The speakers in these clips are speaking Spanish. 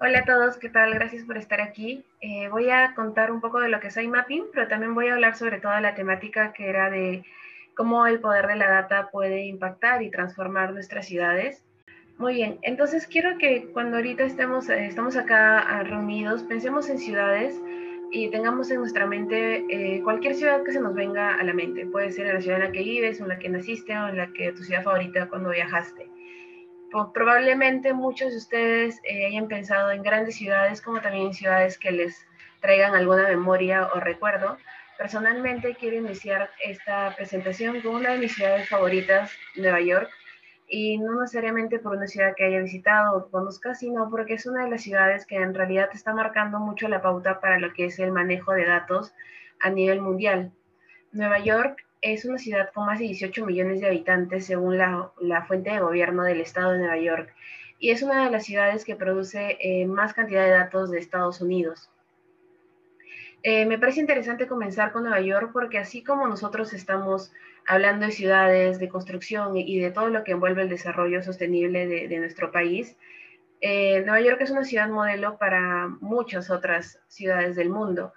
Hola a todos, ¿qué tal? Gracias por estar aquí. Eh, voy a contar un poco de lo que es iMapping, pero también voy a hablar sobre toda la temática que era de cómo el poder de la data puede impactar y transformar nuestras ciudades. Muy bien, entonces quiero que cuando ahorita estemos, eh, estamos acá ah, reunidos, pensemos en ciudades y tengamos en nuestra mente eh, cualquier ciudad que se nos venga a la mente. Puede ser la ciudad en la que vives, en la que naciste o en la que tu ciudad favorita cuando viajaste probablemente muchos de ustedes eh, hayan pensado en grandes ciudades como también ciudades que les traigan alguna memoria o recuerdo. Personalmente quiero iniciar esta presentación con una de mis ciudades favoritas, Nueva York, y no necesariamente por una ciudad que haya visitado o conozca, sino porque es una de las ciudades que en realidad está marcando mucho la pauta para lo que es el manejo de datos a nivel mundial. Nueva York es una ciudad con más de 18 millones de habitantes según la, fuente de gobierno del estado de Nueva York y es una de las ciudades que produce eh, más cantidad de datos de Estados Unidos. Eh, me parece interesante comenzar con Nueva York porque así como nosotros estamos hablando de ciudades, de construcción y de todo lo que envuelve el desarrollo sostenible de, nuestro país, eh, Nueva York es una ciudad modelo para muchas otras ciudades del mundo.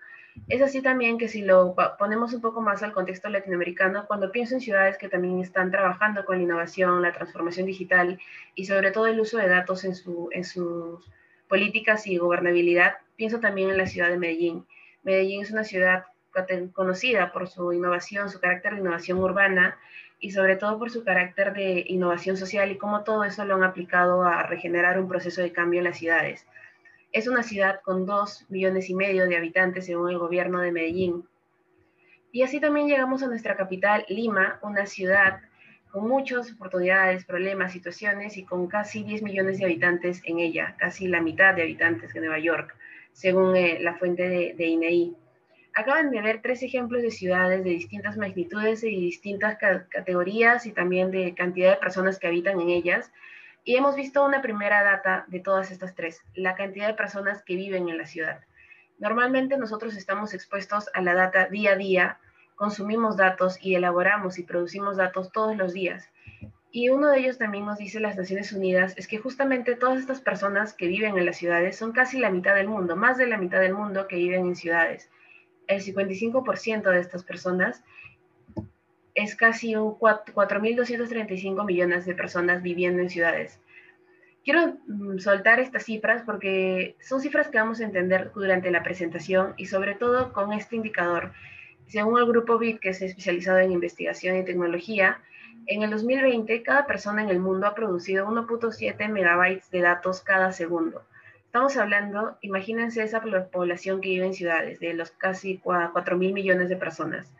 Es así también que si lo ponemos un poco más al contexto latinoamericano, cuando pienso en ciudades que también están trabajando con la innovación, la transformación digital y sobre todo el uso de datos en, sus políticas y gobernabilidad, pienso también en la ciudad de Medellín. Medellín es una ciudad conocida por su innovación, su carácter de innovación urbana y sobre todo por su carácter de innovación social y cómo todo eso lo han aplicado a regenerar un proceso de cambio en las ciudades. Es una ciudad con dos millones y medio de habitantes según el gobierno de Medellín. Y así también llegamos a nuestra capital, Lima, una ciudad con muchas oportunidades, problemas, situaciones y con casi 10 millones de habitantes en ella, casi la mitad de habitantes de Nueva York, según eh, la fuente de, de, INEI. Acaban de ver tres ejemplos de ciudades de distintas magnitudes y distintas categorías y también de cantidad de personas que habitan en ellas, y hemos visto una primera data de todas estas tres, la cantidad de personas que viven en la ciudad. Normalmente nosotros estamos expuestos a la data día a día, consumimos datos y elaboramos y producimos datos todos los días. Y uno de ellos también nos dice las Naciones Unidas es que justamente todas estas personas que viven en las ciudades son casi la mitad del mundo, más de la mitad del mundo que viven en ciudades. El 55% de estas personas es casi un 4.235 millones de personas viviendo en ciudades. Quiero mm, soltar estas cifras porque son cifras que vamos a entender durante la presentación y sobre todo con este indicador. Según el grupo BIT, que es especializado en investigación y tecnología, en el 2020 cada persona en el mundo ha producido 1.7 megabytes de datos cada segundo. Estamos hablando, imagínense esa población que vive en ciudades, de los casi 4 mil millones de personas.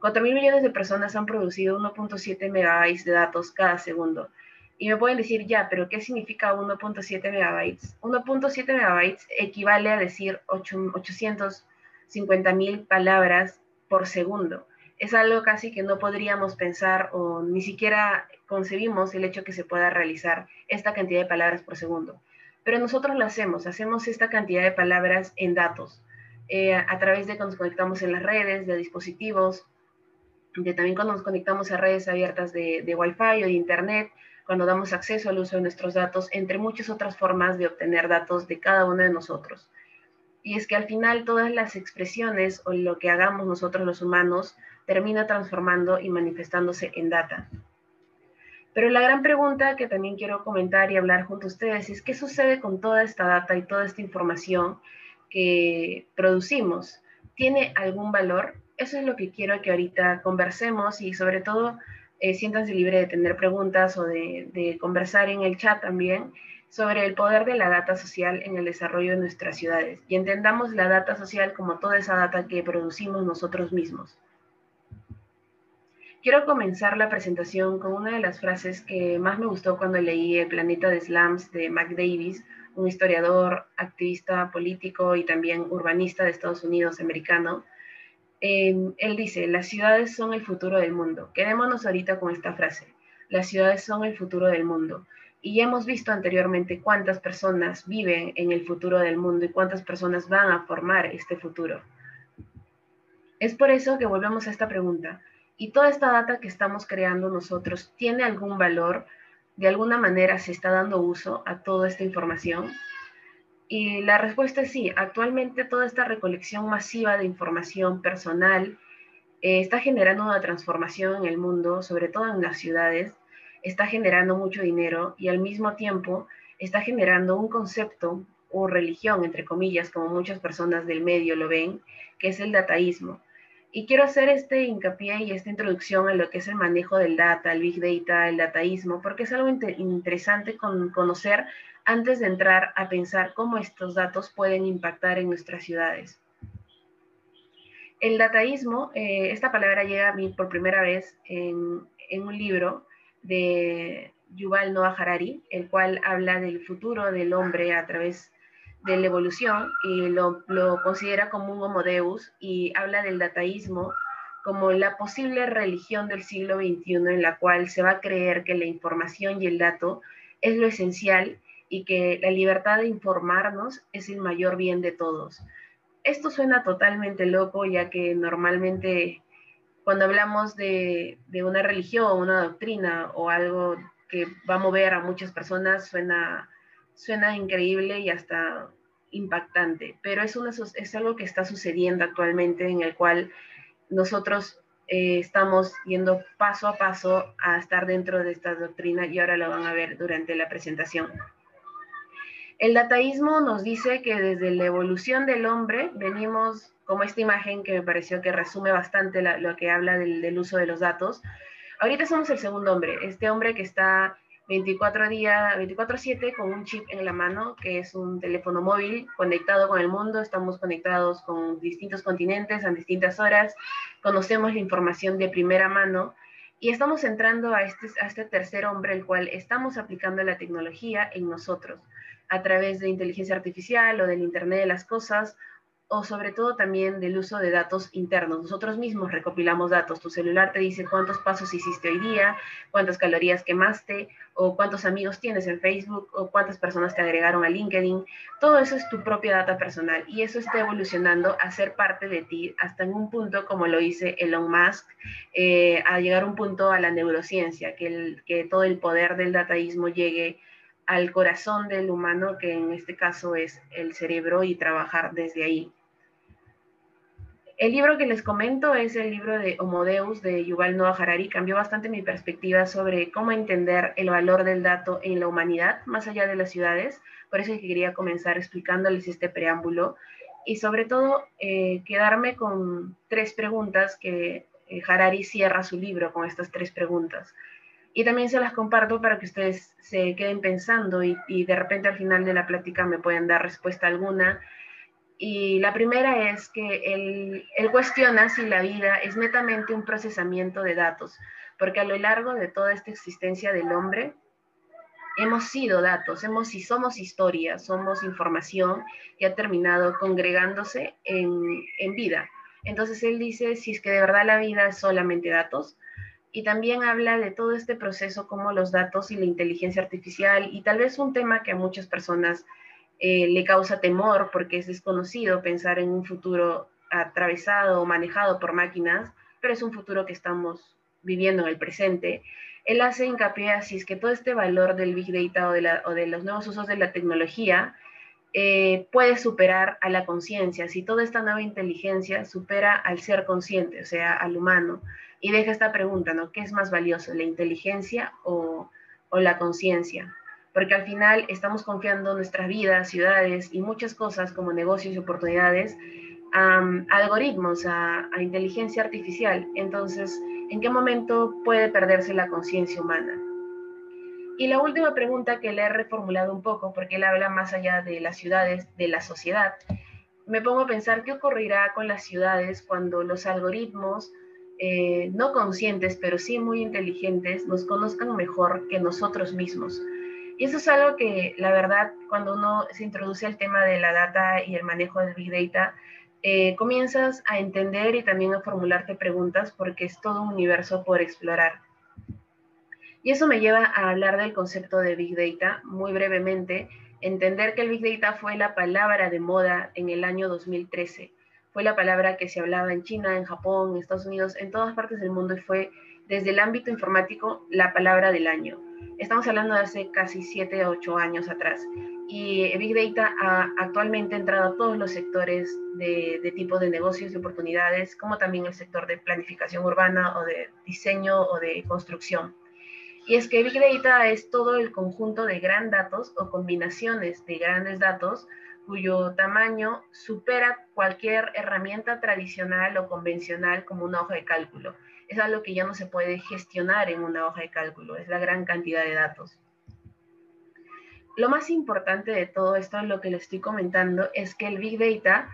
4 mil millones de personas han producido 1.7 megabytes de datos cada segundo. Y me pueden decir, ya, pero ¿qué significa 1.7 megabytes? 1.7 megabytes equivale a decir 850 mil palabras por segundo. Es algo casi que no podríamos pensar o ni siquiera concebimos el hecho que se pueda realizar esta cantidad de palabras por segundo. Pero nosotros lo hacemos, hacemos esta cantidad de palabras en datos, eh, a través de cuando nos conectamos en las redes, de dispositivos, de también cuando nos conectamos a redes abiertas de, de Wi-Fi o de Internet, cuando damos acceso al uso de nuestros datos, entre muchas otras formas de obtener datos de cada uno de nosotros. Y es que al final todas las expresiones o lo que hagamos nosotros los humanos termina transformando y manifestándose en data. Pero la gran pregunta que también quiero comentar y hablar junto a ustedes es qué sucede con toda esta data y toda esta información que producimos. ¿Tiene algún valor? Eso es lo que quiero que ahorita conversemos y sobre todo eh, siéntanse libres de tener preguntas o de, de, conversar en el chat también sobre el poder de la data social en el desarrollo de nuestras ciudades y entendamos la data social como toda esa data que producimos nosotros mismos. Quiero comenzar la presentación con una de las frases que más me gustó cuando leí El planeta de slums de Mac Davis, un historiador, activista político y también urbanista de Estados Unidos americano, él dice, las ciudades son el futuro del mundo. Quedémonos ahorita con esta frase. Las ciudades son el futuro del mundo. Y hemos visto anteriormente cuántas personas viven en el futuro del mundo y cuántas personas van a formar este futuro. Es por eso que volvemos a esta pregunta. ¿Y toda esta data que estamos creando nosotros tiene algún valor? ¿De alguna manera se está dando uso a toda esta información? Y la respuesta es sí. Actualmente toda esta recolección masiva de información personal eh, está generando una transformación en el mundo, sobre todo en las ciudades, está generando mucho dinero y al mismo tiempo está generando un concepto o religión, entre comillas, como muchas personas del medio lo ven, que es el dataísmo. Y quiero hacer este hincapié y esta introducción a lo que es el manejo del data, el big data, el dataísmo, porque es algo interesante con conocer antes de entrar a pensar cómo estos datos pueden impactar en nuestras ciudades. El dataísmo, eh, esta palabra llega a mí por primera vez en, en un libro de Yuval Noah Harari, el cual habla del futuro del hombre a través de la evolución y lo, lo, considera como un homo deus y habla del dataísmo como la posible religión del siglo XXI en la cual se va a creer que la información y el dato es lo esencial y que la libertad de informarnos es el mayor bien de todos. Esto suena totalmente loco ya que normalmente cuando hablamos de, una religión, una doctrina o algo que va a mover a muchas personas suena suena increíble y hasta impactante, pero es, es algo que está sucediendo actualmente en el cual nosotros eh, estamos yendo paso a paso a estar dentro de esta doctrina y ahora lo van a ver durante la presentación. El dataísmo nos dice que desde la evolución del hombre venimos, como esta imagen que me pareció que resume bastante lo que habla del, uso de los datos, ahorita somos el segundo hombre, este hombre que está 24 días, 24/7 con un chip en la mano, que es un teléfono móvil conectado con el mundo, estamos conectados con distintos continentes a distintas horas, conocemos la información de primera mano y estamos entrando a este, a este tercer hombre, el cual estamos aplicando la tecnología en nosotros, a través de inteligencia artificial o del Internet de las Cosas o sobre todo también del uso de datos internos. Nosotros mismos recopilamos datos. Tu celular te dice cuántos pasos hiciste hoy día, cuántas calorías quemaste, o cuántos amigos tienes en Facebook, o cuántas personas te agregaron a LinkedIn. Todo eso es tu propia data personal y eso está evolucionando a ser parte de ti hasta en un punto, como lo dice Elon Musk, eh, a llegar a un punto a la neurociencia, que, el, que todo el poder del dataísmo llegue al corazón del humano, que en este caso es el cerebro, y trabajar desde ahí. El libro que les comento es el libro de Homo Deus de Yuval Noah Harari. Cambió bastante mi perspectiva sobre cómo entender el valor del dato en la humanidad, más allá de las ciudades. Por eso es que quería comenzar explicándoles este preámbulo y sobre todo eh, quedarme con tres preguntas que eh, Harari cierra su libro con estas tres preguntas. Y también se las comparto para que ustedes se queden pensando y, y de repente al final de la plática me pueden dar respuesta alguna y la primera es que él, cuestiona si la vida es netamente un procesamiento de datos, porque a lo largo de toda esta existencia del hombre, hemos sido datos, hemos, si somos historia, somos información que ha terminado congregándose en, en vida. Entonces él dice, si es que de verdad la vida es solamente datos, y también habla de todo este proceso como los datos y la inteligencia artificial, y tal vez un tema que a muchas personas eh, le causa temor porque es desconocido pensar en un futuro atravesado o manejado por máquinas, pero es un futuro que estamos viviendo en el presente. Él hace hincapié así es que todo este valor del Big Data o de, los nuevos usos de la tecnología eh, puede superar a la conciencia, si toda esta nueva inteligencia supera al ser consciente, o sea, al humano. Y deja esta pregunta, ¿no? ¿Qué es más valioso, la inteligencia o, o la conciencia? porque al final estamos confiando nuestras vidas, ciudades y muchas cosas como negocios y oportunidades a, algoritmos, a, inteligencia artificial. Entonces, ¿en qué momento puede perderse la conciencia humana? Y la última pregunta que le he reformulado un poco, porque él habla más allá de las ciudades, de la sociedad, me pongo a pensar qué ocurrirá con las ciudades cuando los algoritmos eh, no conscientes, pero sí muy inteligentes, nos conozcan mejor que nosotros mismos. Y eso es algo que, la verdad, cuando uno se introduce al tema de la data y el manejo del Big Data, eh, comienzas a entender y también a formularte preguntas porque es todo un universo por explorar. Y eso me lleva a hablar del concepto de Big Data muy brevemente, entender que el Big Data fue la palabra de moda en el año 2013. Fue la palabra que se hablaba en China, en Japón, en Estados Unidos, en todas partes del mundo y fue desde el ámbito informático la palabra del año. Estamos hablando de hace casi 7 o 8 años atrás. y Big Data ha actualmente entrado a todos los sectores de, de tipo de negocios y oportunidades, como también el sector de planificación urbana o de diseño o de construcción. Y es que Big Data es todo el conjunto de grandes datos o combinaciones de grandes datos cuyo tamaño supera cualquier herramienta tradicional o convencional como una hoja de cálculo. Es algo que ya no se puede gestionar en una hoja de cálculo, es la gran cantidad de datos. Lo más importante de todo esto, lo que le estoy comentando, es que el Big Data,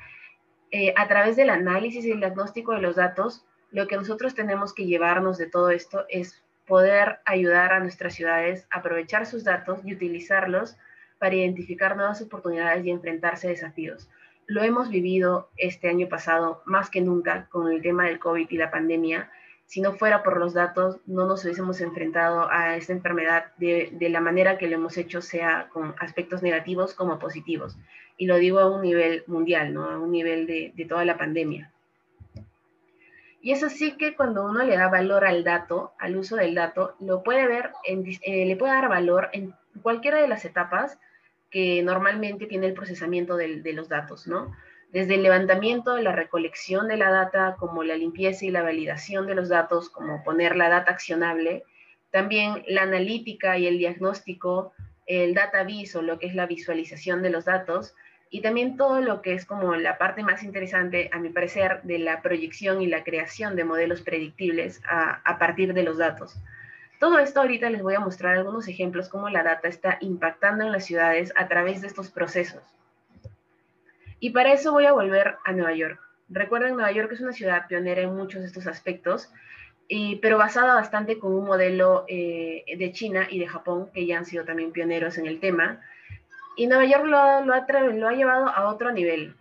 eh, a través del análisis y el diagnóstico de los datos, lo que nosotros tenemos que llevarnos de todo esto es poder ayudar a nuestras ciudades a aprovechar sus datos y utilizarlos para identificar nuevas oportunidades y enfrentarse a desafíos. Lo hemos vivido este año pasado más que nunca con el tema del COVID y la pandemia. Si no fuera por los datos, no nos hubiésemos enfrentado a esta enfermedad de, la manera que lo hemos hecho, sea con aspectos negativos como positivos. Y lo digo a un nivel mundial, ¿no? a un nivel de, toda la pandemia. Y es así que cuando uno le da valor al dato, al uso del dato, lo puede ver, eh, le puede dar valor en cualquiera de las etapas que normalmente tiene el procesamiento de, los datos, ¿no? Desde el levantamiento, la recolección de la data, como la limpieza y la validación de los datos, como poner la data accionable, también la analítica y el diagnóstico, el data vis o lo que es la visualización de los datos, y también todo lo que es como la parte más interesante, a mi parecer, de la proyección y la creación de modelos predictibles a partir de los datos. Todo esto ahorita les voy a mostrar algunos ejemplos cómo la data está impactando en las ciudades a través de estos procesos. Y para eso voy a volver a Nueva York. Recuerden, Nueva York es una ciudad pionera en muchos de estos aspectos, pero basada bastante con un modelo eh, de China y de Japón, que ya han sido también pioneros en el tema. Y Nueva York lo, ha llevado a otro nivel.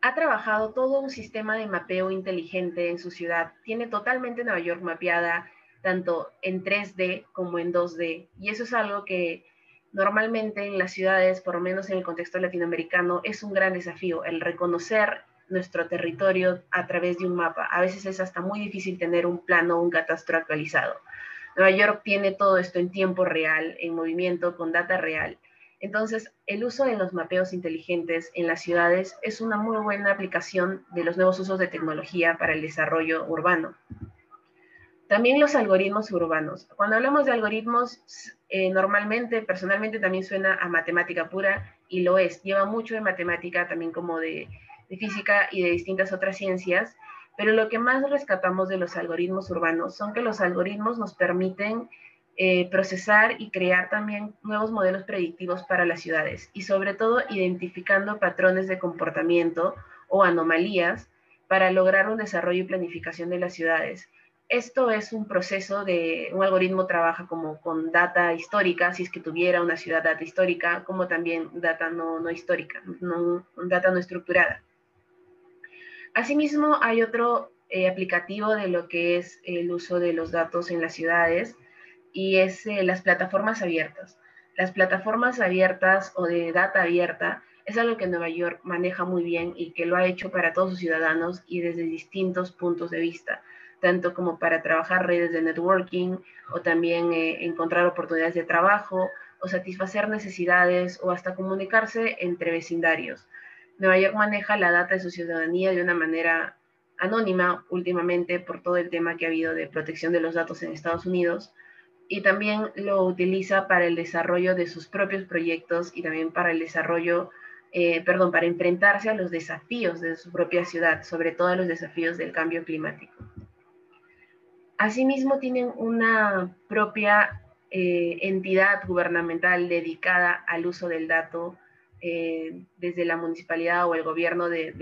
Ha trabajado todo un sistema de mapeo inteligente en su ciudad. Tiene totalmente Nueva York mapeada tanto en 3D como en 2D. Y eso es algo que normalmente en las ciudades, por lo menos en el contexto latinoamericano, es un gran desafío, el reconocer nuestro territorio a través de un mapa. A veces es hasta muy difícil tener un plano o un catastro actualizado. Nueva York tiene todo esto en tiempo real, en movimiento, con data real. Entonces, el uso de los mapeos inteligentes en las ciudades es una muy buena aplicación de los nuevos usos de tecnología para el desarrollo urbano. También los algoritmos urbanos. Cuando hablamos de algoritmos, eh, normalmente, personalmente también suena a matemática pura y lo es. Lleva mucho de matemática, también como de, física y de distintas otras ciencias, pero lo que más rescatamos de los algoritmos urbanos son que los algoritmos nos permiten eh, procesar y crear también nuevos modelos predictivos para las ciudades y sobre todo identificando patrones de comportamiento o anomalías para lograr un desarrollo y planificación de las ciudades esto es un proceso de, un algoritmo trabaja como con data histórica, si es que tuviera una ciudad data histórica, como también data no, no histórica, no, data no estructurada. Asimismo, hay otro eh, aplicativo de lo que es el uso de los datos en las ciudades y es eh, las plataformas abiertas. Las plataformas abiertas o de data abierta es algo que Nueva York maneja muy bien y que lo ha hecho para todos sus ciudadanos y desde distintos puntos de vista tanto como para trabajar redes de networking o también eh, encontrar oportunidades de trabajo o satisfacer necesidades o hasta comunicarse entre vecindarios. Nueva York maneja la data de su ciudadanía de una manera anónima últimamente por todo el tema que ha habido de protección de los datos en Estados Unidos y también lo utiliza para el desarrollo de sus propios proyectos y también para el desarrollo, eh, perdón, para enfrentarse a los desafíos de su propia ciudad, sobre todo a los desafíos del cambio climático. Asimismo, tienen una propia eh, entidad gubernamental dedicada al uso del dato eh, desde la municipalidad o el gobierno de,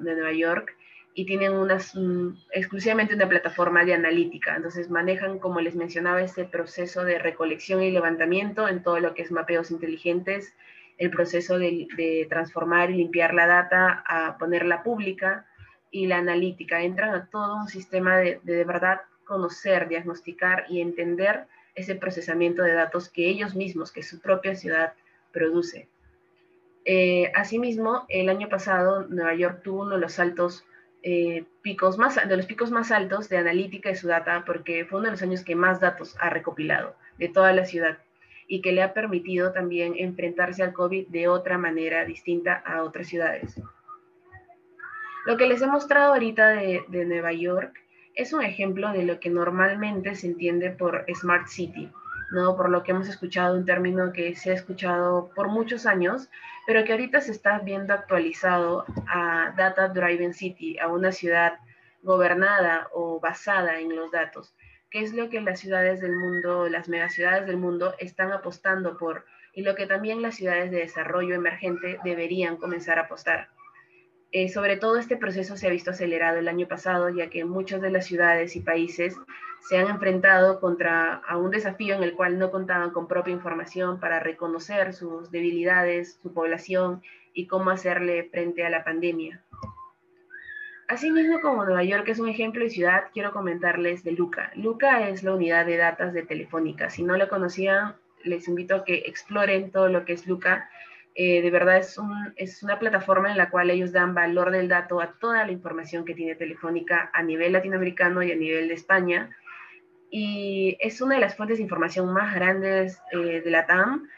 Nueva York y tienen unas, mm, exclusivamente una plataforma de analítica. Entonces manejan, como les mencionaba, este proceso de recolección y levantamiento en todo lo que es mapeos inteligentes, el proceso de, transformar y limpiar la data a ponerla pública y la analítica. Entran a todo un sistema de, de verdad conocer, diagnosticar y entender ese procesamiento de datos que ellos mismos, que su propia ciudad produce. Eh, asimismo, el año pasado Nueva York tuvo uno de los altos eh, picos más, de los picos más altos de analítica de su data, porque fue uno de los años que más datos ha recopilado de toda la ciudad. y que le ha permitido también enfrentarse al COVID de otra manera distinta a otras ciudades. Lo que les he mostrado ahorita de, de Nueva York es un ejemplo de lo que normalmente se entiende por Smart City, ¿no? Por lo que hemos escuchado, un término que se ha escuchado por muchos años, pero que ahorita se está viendo actualizado a Data Driven City, a una ciudad gobernada o basada en los datos, que es lo que las ciudades del mundo, las megaciudades del mundo están apostando por y lo que también las ciudades de desarrollo emergente deberían comenzar a apostar. Eh, sobre todo este proceso se ha visto acelerado el año pasado, ya que muchas de las ciudades y países se han enfrentado contra a un desafío en el cual no contaban con propia información para reconocer sus debilidades, su población y cómo hacerle frente a la pandemia. Asimismo, como Nueva York es un ejemplo de ciudad, quiero comentarles de Luca. Luca es la unidad de datos de Telefónica. Si no la conocían, les invito a que exploren todo lo que es Luca. Eh, de verdad es, una plataforma en la cual ellos dan valor del dato a toda la información que tiene Telefónica a nivel latinoamericano y a nivel de España. Y es una de las fuentes de información más grandes eh, de la TAM.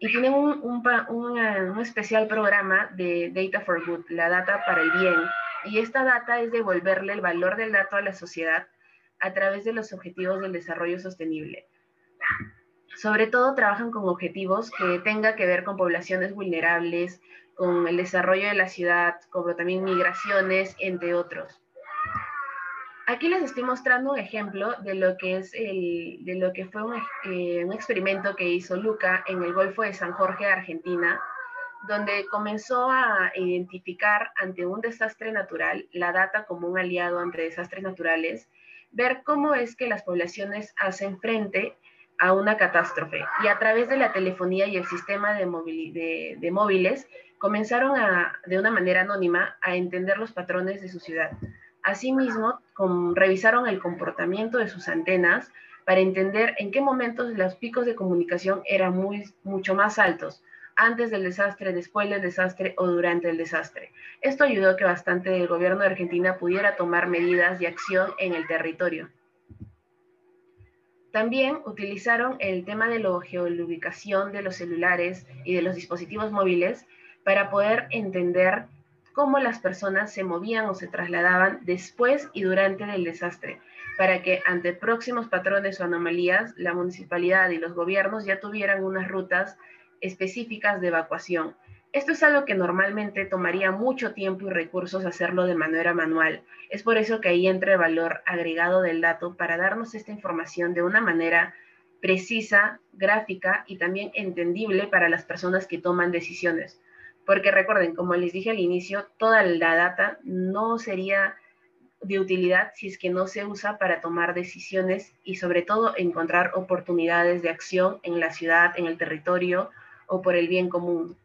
Y tienen un especial programa de Data for Good, la data para el bien, y esta data es devolverle el valor del dato a la sociedad a través de los objetivos del desarrollo sostenible. Sobre todo trabajan con objetivos que tengan que ver con poblaciones vulnerables, con el desarrollo de la ciudad, como también migraciones, entre otros. Aquí les estoy mostrando un ejemplo de lo que, es el, de lo que fue un, eh, un experimento que hizo Luca en el Golfo de San Jorge, Argentina, donde comenzó a identificar ante un desastre natural la data como un aliado ante desastres naturales, ver cómo es que las poblaciones hacen frente a una catástrofe y a través de la telefonía y el sistema de, móviles comenzaron a, de una manera anónima a entender los patrones de su ciudad. Asimismo, revisaron el comportamiento de sus antenas para entender en qué momentos los picos de comunicación eran muy, mucho más altos, antes del desastre, después del desastre o durante el desastre. Esto ayudó a que bastante el gobierno de Argentina pudiera tomar medidas de acción en el territorio. También utilizaron el tema de la geolubicación de los celulares y de los dispositivos móviles para poder entender cómo las personas se movían o se trasladaban después y durante el desastre, para que ante próximos patrones o anomalías, la municipalidad y los gobiernos ya tuvieran unas rutas específicas de evacuación. Esto es algo que normalmente tomaría mucho tiempo y recursos hacerlo de manera manual. Es por eso que ahí entra el valor agregado del dato para darnos esta información de una manera precisa, gráfica y también entendible para las personas que toman decisiones. Porque recuerden, como les dije al inicio, toda la data no sería de utilidad si es que no se usa para tomar decisiones y sobre todo encontrar oportunidades de acción en la ciudad, en el territorio o por el bien común.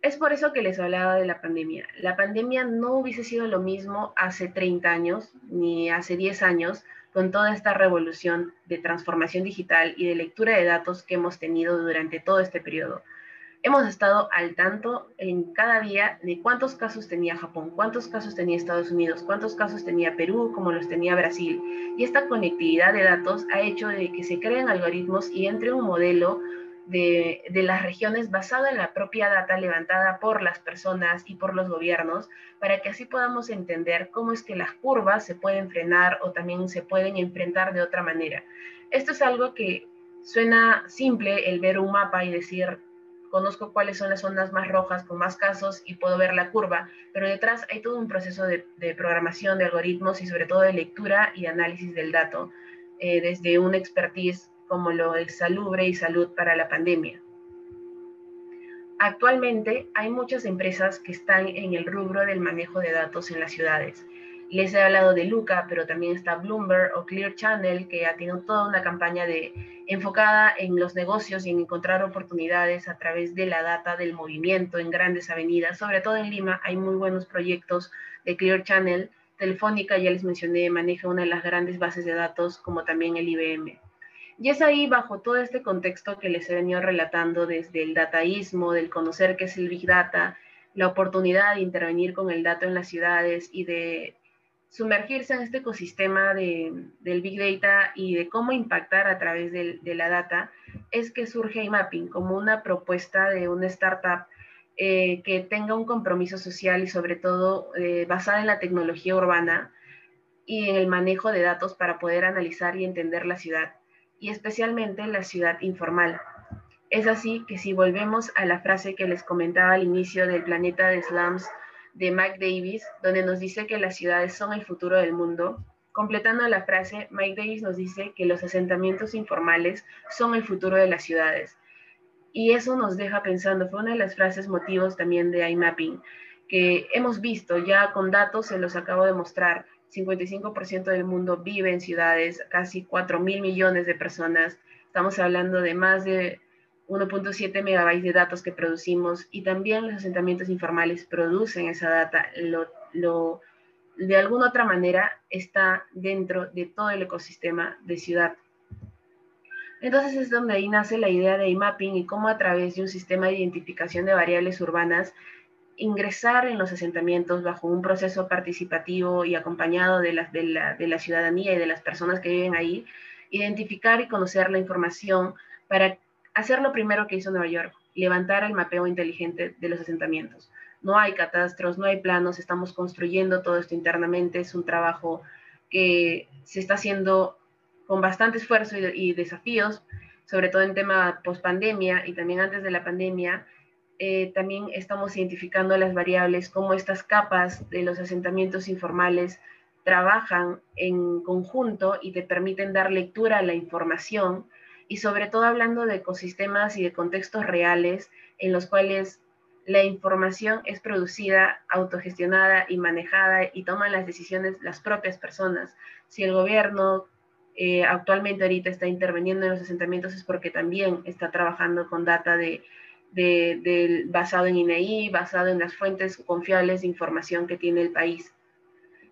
Es por eso que les hablaba de la pandemia. La pandemia no hubiese sido lo mismo hace 30 años ni hace 10 años con toda esta revolución de transformación digital y de lectura de datos que hemos tenido durante todo este periodo. Hemos estado al tanto en cada día de cuántos casos tenía Japón, cuántos casos tenía Estados Unidos, cuántos casos tenía Perú, como los tenía Brasil. Y esta conectividad de datos ha hecho de que se creen algoritmos y entre un modelo de, las regiones basado en la propia data levantada por las personas y por los gobiernos, para que así podamos entender cómo es que las curvas se pueden frenar o también se pueden enfrentar de otra manera. Esto es algo que suena simple el ver un mapa y decir, conozco cuáles son las zonas más rojas con más casos y puedo ver la curva, pero detrás hay todo un proceso de, programación de algoritmos y sobre todo de lectura y análisis del dato, eh, desde una expertise como lo es salubre y salud para la pandemia. Actualmente hay muchas empresas que están en el rubro del manejo de datos en las ciudades. Les he hablado de Luca, pero también está Bloomberg o Clear Channel, que ha tenido toda una campaña de, enfocada en los negocios y en encontrar oportunidades a través de la data del movimiento en grandes avenidas. Sobre todo en Lima hay muy buenos proyectos de Clear Channel. Telefónica, ya les mencioné, maneja una de las grandes bases de datos, como también el IBM. Y es ahí, bajo todo este contexto que les he venido relatando desde el dataísmo, del conocer qué es el Big Data, la oportunidad de intervenir con el dato en las ciudades y de sumergirse en este ecosistema del Big Data y de cómo impactar a través de, la data, es que surge iMapping como una propuesta de una startup eh, que tenga un compromiso social y sobre todo eh, basada en la tecnología urbana y en el manejo de datos para poder analizar y entender la ciudad, y especialmente la ciudad informal. Es así que si volvemos a la frase que les comentaba al inicio del planeta de slums de Mike Davis, donde nos dice que las ciudades son el futuro del mundo, completando la frase, Mike Davis nos dice que los asentamientos informales son el futuro de las ciudades. Y eso nos deja pensando, fue una de las frases motivos también de iMapping, que hemos visto ya con datos, se los acabo de mostrar, 55% del mundo vive en ciudades, casi 4 mil millones de personas, estamos hablando de más de 1.7 megabytes de datos que producimos y también los asentamientos informales producen esa data, lo, de alguna otra manera está dentro de todo el ecosistema de ciudad. Entonces es donde ahí nace la idea de mapping y cómo a través de un sistema de identificación de variables urbanas ingresar en los asentamientos bajo un proceso participativo y acompañado de la, ciudadanía y de las personas que viven ahí, identificar y conocer la información para hacer lo primero que hizo Nueva York, levantar el mapeo inteligente de los asentamientos. No hay catastros, no hay planos, estamos construyendo todo esto internamente, es un trabajo que se está haciendo con bastante esfuerzo y, desafíos, sobre todo en tema post-pandemia y también antes de la pandemia, eh, también estamos identificando las variables, cómo estas capas de los asentamientos informales trabajan en conjunto y te permiten dar lectura a la información y sobre todo hablando de ecosistemas y de contextos reales en los cuales la información es producida, autogestionada y manejada y toman las decisiones las propias personas. Si el gobierno eh, actualmente ahorita está interviniendo en los asentamientos es porque también está trabajando con data de, basado en INEI, basado en las fuentes confiables de información que tiene el país.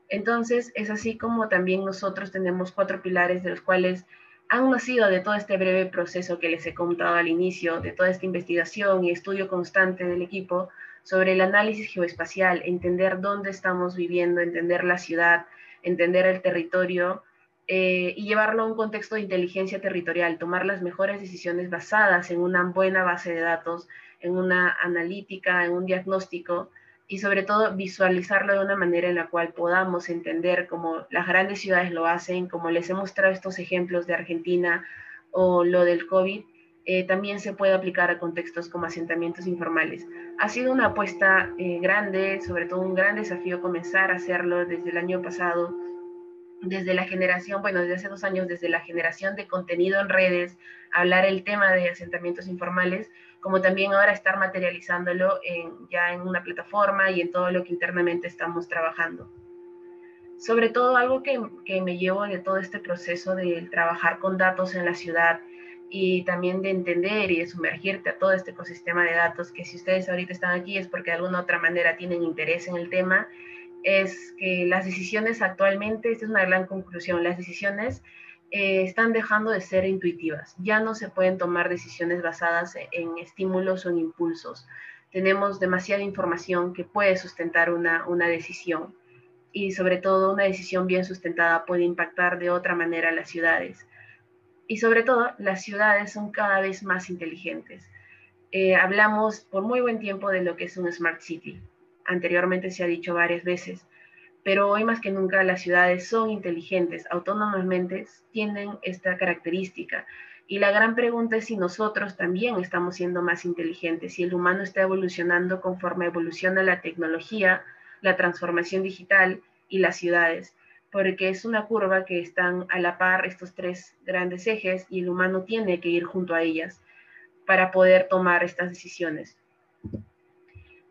Entonces, es así como también nosotros tenemos cuatro pilares de los cuales han nacido de todo este breve proceso que les he contado al inicio, de toda esta investigación y estudio constante del equipo sobre el análisis geoespacial, entender dónde estamos viviendo, entender la ciudad, entender el territorio eh, y llevarlo a un contexto de inteligencia territorial, tomar las mejores decisiones basadas en una buena base de datos, en una analítica, en un diagnóstico y sobre todo visualizarlo de una manera en la cual podamos entender cómo las grandes ciudades lo hacen, como les he mostrado estos ejemplos de Argentina o lo del COVID, eh, también se puede aplicar a contextos como asentamientos informales. Ha sido una apuesta eh, grande, sobre todo un gran desafío comenzar a hacerlo desde el año pasado, desde la generación, bueno, desde hace dos años, desde la generación de contenido en redes, hablar el tema de asentamientos informales, como también ahora estar materializándolo ya en una plataforma y en todo lo que internamente estamos trabajando. Sobre todo algo que, me llevo de todo este proceso de trabajar con datos en la ciudad y también de entender y de sumergirte a todo este ecosistema de datos, que si ustedes ahorita están aquí es porque de alguna otra manera tienen interés en el tema, es que las decisiones actualmente, esta es una gran conclusión, las decisiones eh, están dejando de ser intuitivas. Ya no se pueden tomar decisiones basadas en estímulos o en impulsos. Tenemos demasiada información que puede sustentar una, una decisión y sobre todo una decisión bien sustentada puede impactar de otra manera las ciudades. Y sobre todo, las ciudades son cada vez más inteligentes. Eh, hablamos por muy buen tiempo de lo que es un smart city. Anteriormente se ha dicho varias veces, pero hoy más que nunca las ciudades son inteligentes, autónomamente tienen esta característica. Y la gran pregunta es si nosotros también estamos siendo más inteligentes, si el humano está evolucionando conforme evoluciona la tecnología, la transformación digital y las ciudades, porque es una curva que están a la par estos tres grandes ejes y el humano tiene que ir junto a ellas para poder tomar estas decisiones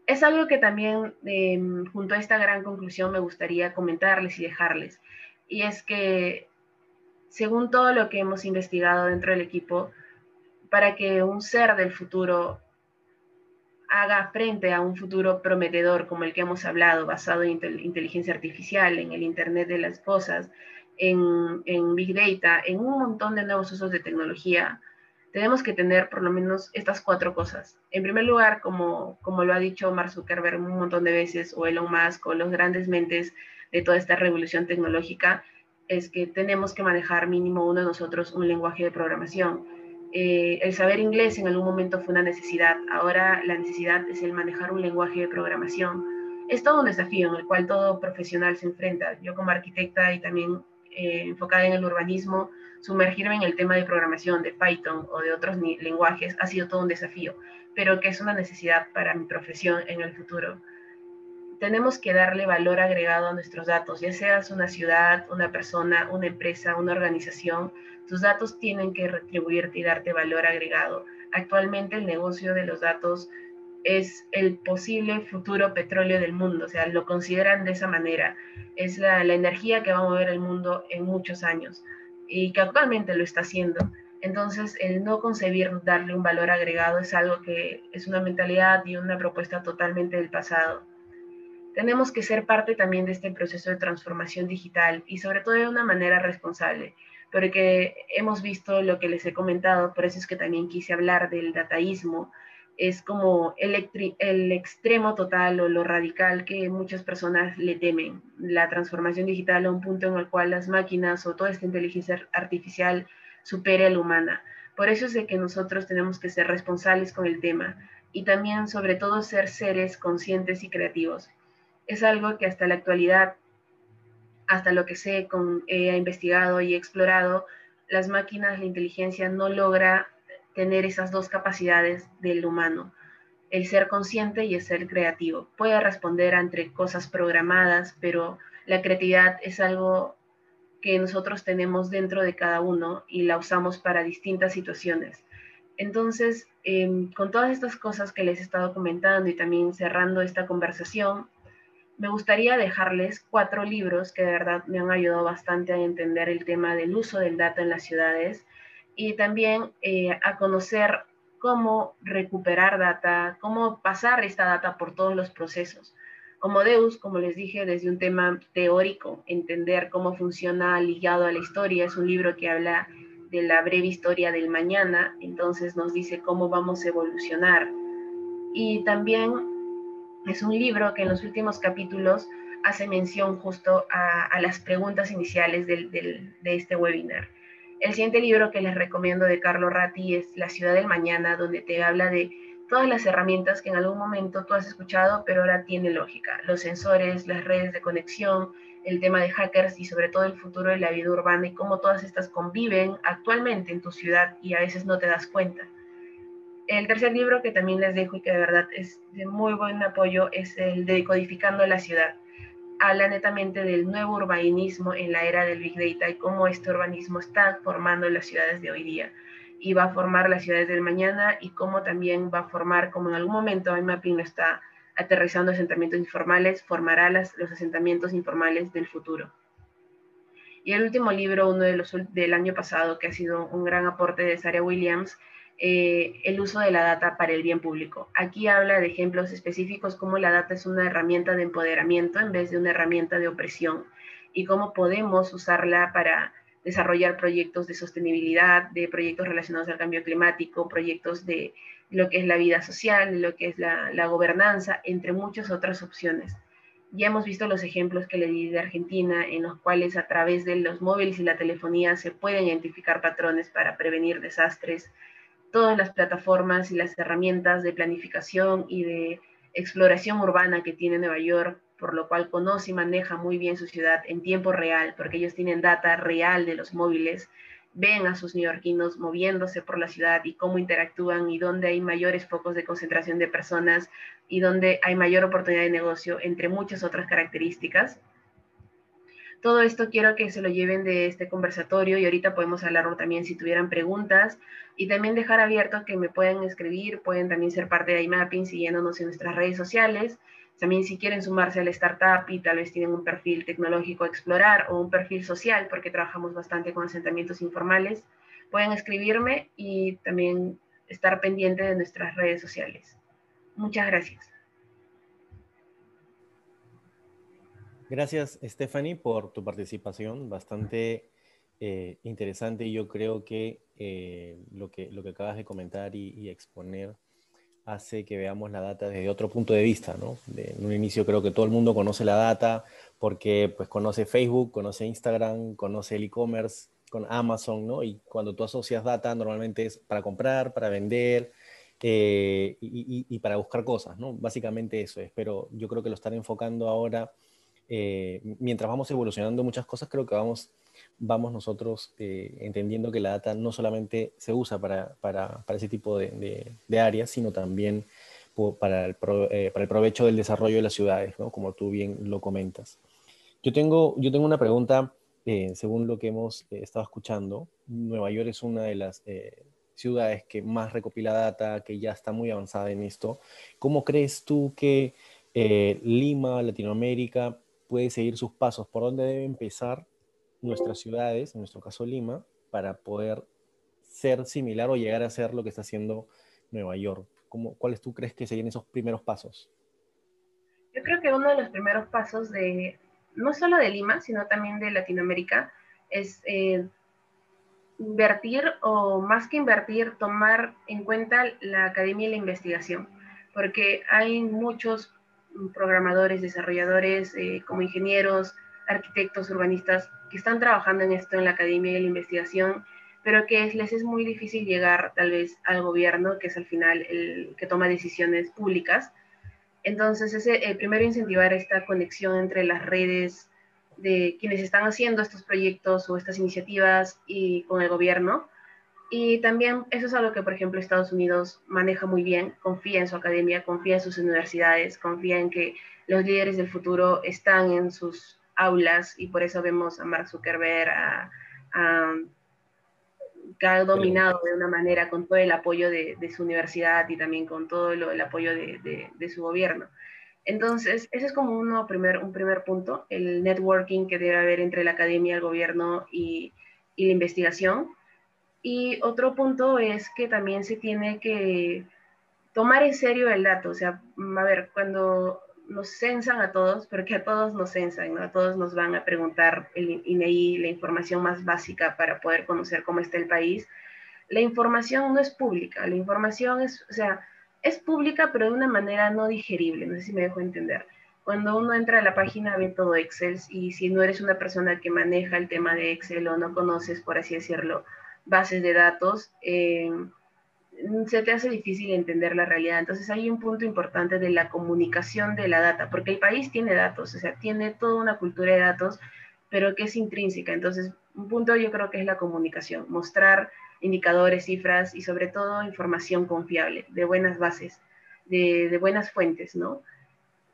es algo que también, em, junto a esta gran conclusión, me gustaría comentarles y dejarles. Y es que, según todo lo que hemos investigado dentro del equipo, para que un ser del futuro haga frente a un futuro prometedor como el que hemos hablado, basado en inteligencia artificial, en el Internet de las Cosas, en, en Big Data, en un montón de nuevos usos de tecnología, tenemos que tener por lo menos estas cuatro cosas. En primer lugar, como, como lo ha dicho Mark Zuckerberg un montón de veces, o Elon Musk, o los grandes mentes de toda esta revolución tecnológica es que tenemos que manejar mínimo uno de nosotros un lenguaje de programación. Eh, el saber inglés en algún momento fue una necesidad, ahora la necesidad es el manejar un lenguaje de programación. Es todo un desafío en el cual todo profesional se enfrenta. Yo como arquitecta y también eh, enfocada en el urbanismo, sumergirme en el tema de programación, de Python o de otros lenguajes ha sido todo un desafío, pero que es una necesidad para mi profesión en el futuro tenemos que darle valor agregado a nuestros datos, ya seas una ciudad, una persona, una empresa, una organización, tus datos tienen que retribuirte y darte valor agregado. Actualmente el negocio de los datos es el posible futuro petróleo del mundo, o sea, lo consideran de esa manera. Es la, la energía que va a mover el mundo en muchos años y que actualmente lo está haciendo. Entonces, el no concebir darle un valor agregado es algo que es una mentalidad y una propuesta totalmente del pasado tenemos que ser parte también de este proceso de transformación digital y sobre todo de una manera responsable, porque hemos visto lo que les he comentado, por eso es que también quise hablar del dataísmo, es como el, extremo total o lo radical que muchas personas le temen, la transformación digital a un punto en el cual las máquinas o toda esta inteligencia artificial supere a la humana. Por eso es de que nosotros tenemos que ser responsables con el tema y también sobre todo ser seres conscientes y creativos es algo que hasta la actualidad, hasta lo que sé, con, he investigado y explorado, las máquinas, la inteligencia no logra tener esas dos capacidades del humano, el ser consciente y el ser creativo. Puede responder ante cosas programadas, pero la creatividad es algo que nosotros tenemos dentro de cada uno y la usamos para distintas situaciones. Entonces, em, con todas estas cosas que les he estado comentando y también cerrando esta conversación, me gustaría dejarles cuatro libros que de verdad me han ayudado bastante a entender el tema del uso del data en las ciudades y también eh, a conocer cómo recuperar data, cómo pasar esta data por todos los procesos. Como Deus, como les dije, desde un tema teórico, entender cómo funciona ligado a la historia, es un libro que habla de la breve historia del mañana, entonces nos dice cómo vamos a evolucionar. Y también es un libro que en los últimos capítulos hace mención justo a, las preguntas iniciales de este webinar. El siguiente libro que les recomiendo de Carlo Ratti es La ciudad del mañana, donde te habla de todas las herramientas que en algún momento tú has escuchado, pero ahora tiene lógica. Los sensores, las redes de conexión, el tema de hackers y sobre todo el futuro de la vida urbana y cómo todas estas conviven actualmente en tu ciudad y a veces no te das cuenta. El tercer libro que también les dejo y que de verdad es de muy buen apoyo es el de Codificando la Ciudad. Habla netamente del nuevo urbanismo en la era del Big Data y cómo este urbanismo está formando las ciudades de hoy día y va a formar las ciudades del mañana y cómo también va a formar, como en algún momento IMAPIN está aterrizando asentamientos informales, formará los asentamientos informales del futuro. Y el último libro, uno de los del año pasado, que ha sido un gran aporte de Sarah Williams, eh, el uso de la data para el bien público. Aquí habla de ejemplos específicos como la data es una herramienta de empoderamiento en vez de una herramienta de opresión y cómo podemos usarla para desarrollar proyectos de sostenibilidad, de proyectos relacionados al cambio climático, proyectos de lo que es la vida social, lo que es la, la gobernanza, entre muchas otras opciones. Ya hemos visto los ejemplos que le di de Argentina, en los cuales a través de los móviles y la telefonía se pueden identificar patrones para prevenir desastres, todas las plataformas y las herramientas de planificación y de exploración urbana que tiene Nueva York, por lo cual conoce y maneja muy bien su ciudad en tiempo real, porque ellos tienen data real de los móviles, ven a sus neoyorquinos moviéndose por la ciudad y cómo interactúan y dónde hay mayores focos de concentración de personas y dónde hay mayor oportunidad de negocio, entre muchas otras características. Todo esto quiero que se lo lleven de este conversatorio y ahorita podemos hablarlo también si tuvieran preguntas y también dejar abierto que me pueden escribir, pueden también ser parte de iMapping siguiéndonos en nuestras redes sociales. También si quieren sumarse a la startup y tal vez tienen un perfil tecnológico a explorar o un perfil social, porque trabajamos bastante con asentamientos informales, pueden escribirme y también estar pendiente de nuestras redes sociales. Muchas gracias. Gracias, Stephanie, por tu participación, bastante eh, interesante. Yo creo que, eh, lo que lo que acabas de comentar y, exponer hace que veamos la data desde otro punto de vista, ¿no? en un inicio creo que todo el mundo conoce la data porque pues conoce Facebook, conoce Instagram, conoce el e-commerce, con Amazon, ¿no? Y cuando tú asocias data normalmente es para comprar, para vender eh, y, para buscar cosas, ¿no? Básicamente eso es, pero yo creo que lo están enfocando ahora, eh, mientras vamos evolucionando muchas cosas, creo que vamos vamos nosotros eh, entendiendo que la data no solamente se usa para, para, para ese tipo de, de, áreas, sino también para el, eh, para el, provecho del desarrollo de las ciudades, ¿no? como tú bien lo comentas. Yo tengo, yo tengo una pregunta, eh, según lo que hemos estado escuchando. Nueva York es una de las ciudades que más recopila data, que ya está muy avanzada en esto. ¿Cómo crees tú que Lima, Latinoamérica, puede seguir sus pasos? ¿Por dónde debe empezar nuestras ciudades, en nuestro caso Lima, para poder ser similar o llegar a ser lo que está haciendo Nueva York? ¿Cómo, ¿Cuáles tú crees que serían esos primeros pasos? Yo creo que uno de los primeros pasos de, no solo de Lima, sino también de Latinoamérica, es eh, invertir o más que invertir, tomar en cuenta la academia y la investigación, porque hay muchos programadores, desarrolladores, eh, como ingenieros, arquitectos, urbanistas que están trabajando en esto en la academia y en la investigación, pero que les es muy difícil llegar tal vez al gobierno, que es al final el que toma decisiones públicas. Entonces, ese, el primero incentivar esta conexión entre las redes de quienes están haciendo estos proyectos o estas iniciativas y con el gobierno. Y también eso es algo que, por ejemplo, Estados Unidos maneja muy bien, confía en su academia, confía en sus universidades, confía en que los líderes del futuro están en sus aulas y por eso vemos a Mark Zuckerberg a, que ha dominado de una manera con todo el apoyo de, su universidad y también con todo el apoyo de, su gobierno. Entonces, ese es como uno, primer, un primer punto, el networking que debe haber entre la academia, el gobierno y, y la investigación. Y otro punto es que también se tiene que tomar en serio el dato. O sea, a ver, cuando nos censan a todos, porque a todos nos censan, ¿no? A todos nos van a preguntar el INEI la información más básica para poder conocer cómo está el país. La información no es pública, la información es, o sea, es pública, pero de una manera no digerible, no sé si me dejo entender. Cuando uno entra a la página ve todo Excel y si no eres una persona que maneja el tema de Excel o no conoces, por así decirlo, bases de datos, eh, se te hace difícil entender la realidad. Entonces hay un punto importante de la comunicación de la data, porque el país tiene datos, o sea, tiene toda una cultura de datos, pero que es intrínseca. Entonces, un punto yo creo que es la comunicación, mostrar indicadores, cifras y sobre todo información confiable, de buenas bases, de, buenas fuentes, ¿no?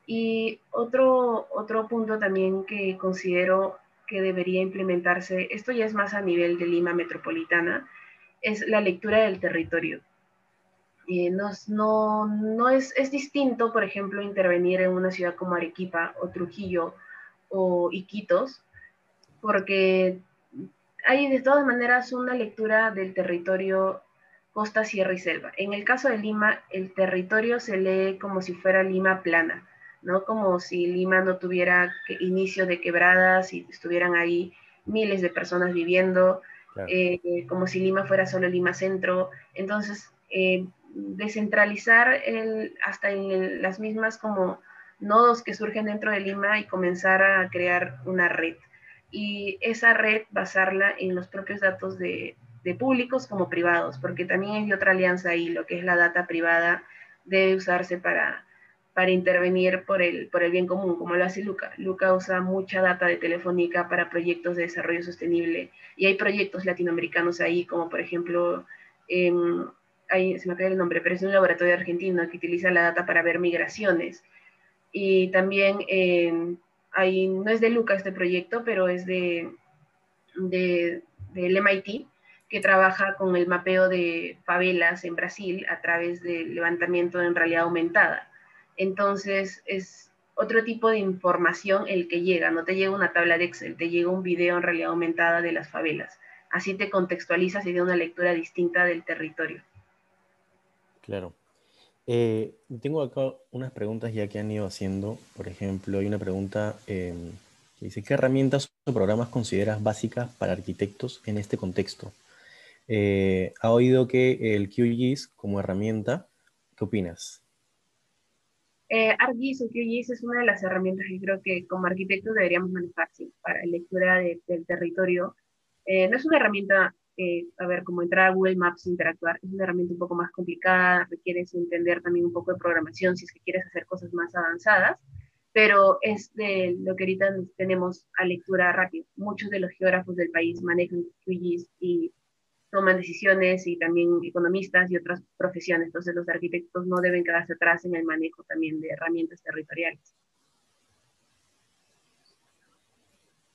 Y otro, otro punto también que considero que debería implementarse, esto ya es más a nivel de Lima metropolitana, es la lectura del territorio. Eh, no, no, es, es, distinto, por ejemplo, intervenir en una ciudad como Arequipa o Trujillo o Iquitos, porque hay de todas maneras una lectura del territorio costa, sierra y selva. En el caso de Lima, el territorio se lee como si fuera Lima plana, ¿no? Como si Lima no tuviera inicio de quebradas y estuvieran ahí miles de personas viviendo, eh, como si Lima fuera solo Lima centro. Entonces, eh, descentralizar el, hasta en las mismas como nodos que surgen dentro de Lima y comenzar a crear una red. Y esa red basarla en los propios datos de, de públicos como privados, porque también hay otra alianza ahí, lo que es la data privada debe usarse para, para intervenir por el, por el bien común, como lo hace Luca. Luca usa mucha data de Telefónica para proyectos de desarrollo sostenible y hay proyectos latinoamericanos ahí, como por ejemplo eh, se me cae el nombre, pero es un laboratorio argentino que utiliza la data para ver migraciones. Y también eh, hay, no es de Luca este proyecto, pero es de, de, del MIT, que trabaja con el mapeo de favelas en Brasil a través del levantamiento en realidad aumentada. Entonces, es otro tipo de información el que llega, no te llega una tabla de Excel, te llega un video en realidad aumentada de las favelas. Así te contextualizas y da una lectura distinta del territorio. Claro. Eh, tengo acá unas preguntas ya que han ido haciendo. Por ejemplo, hay una pregunta em, que dice, ¿qué herramientas o programas consideras básicas para arquitectos en este contexto? Eh, ha oído que el QGIS como herramienta, ¿Qué opinas? Eh, ArcGIS o QGIS es una de las herramientas que creo que como arquitectos deberíamos manejar para lectura del territorio. Eh, no es una herramienta, eh, a ver, como entrar a Google Maps e interactuar, es una herramienta un poco más complicada, requiere entender también un poco de programación si es que quieres hacer cosas más avanzadas, pero es de lo que ahorita tenemos a lectura rápida. Muchos de los geógrafos del país manejan QGIS y toman decisiones y también economistas y otras profesiones. Entonces los arquitectos no deben quedarse atrás en el manejo también de herramientas territoriales.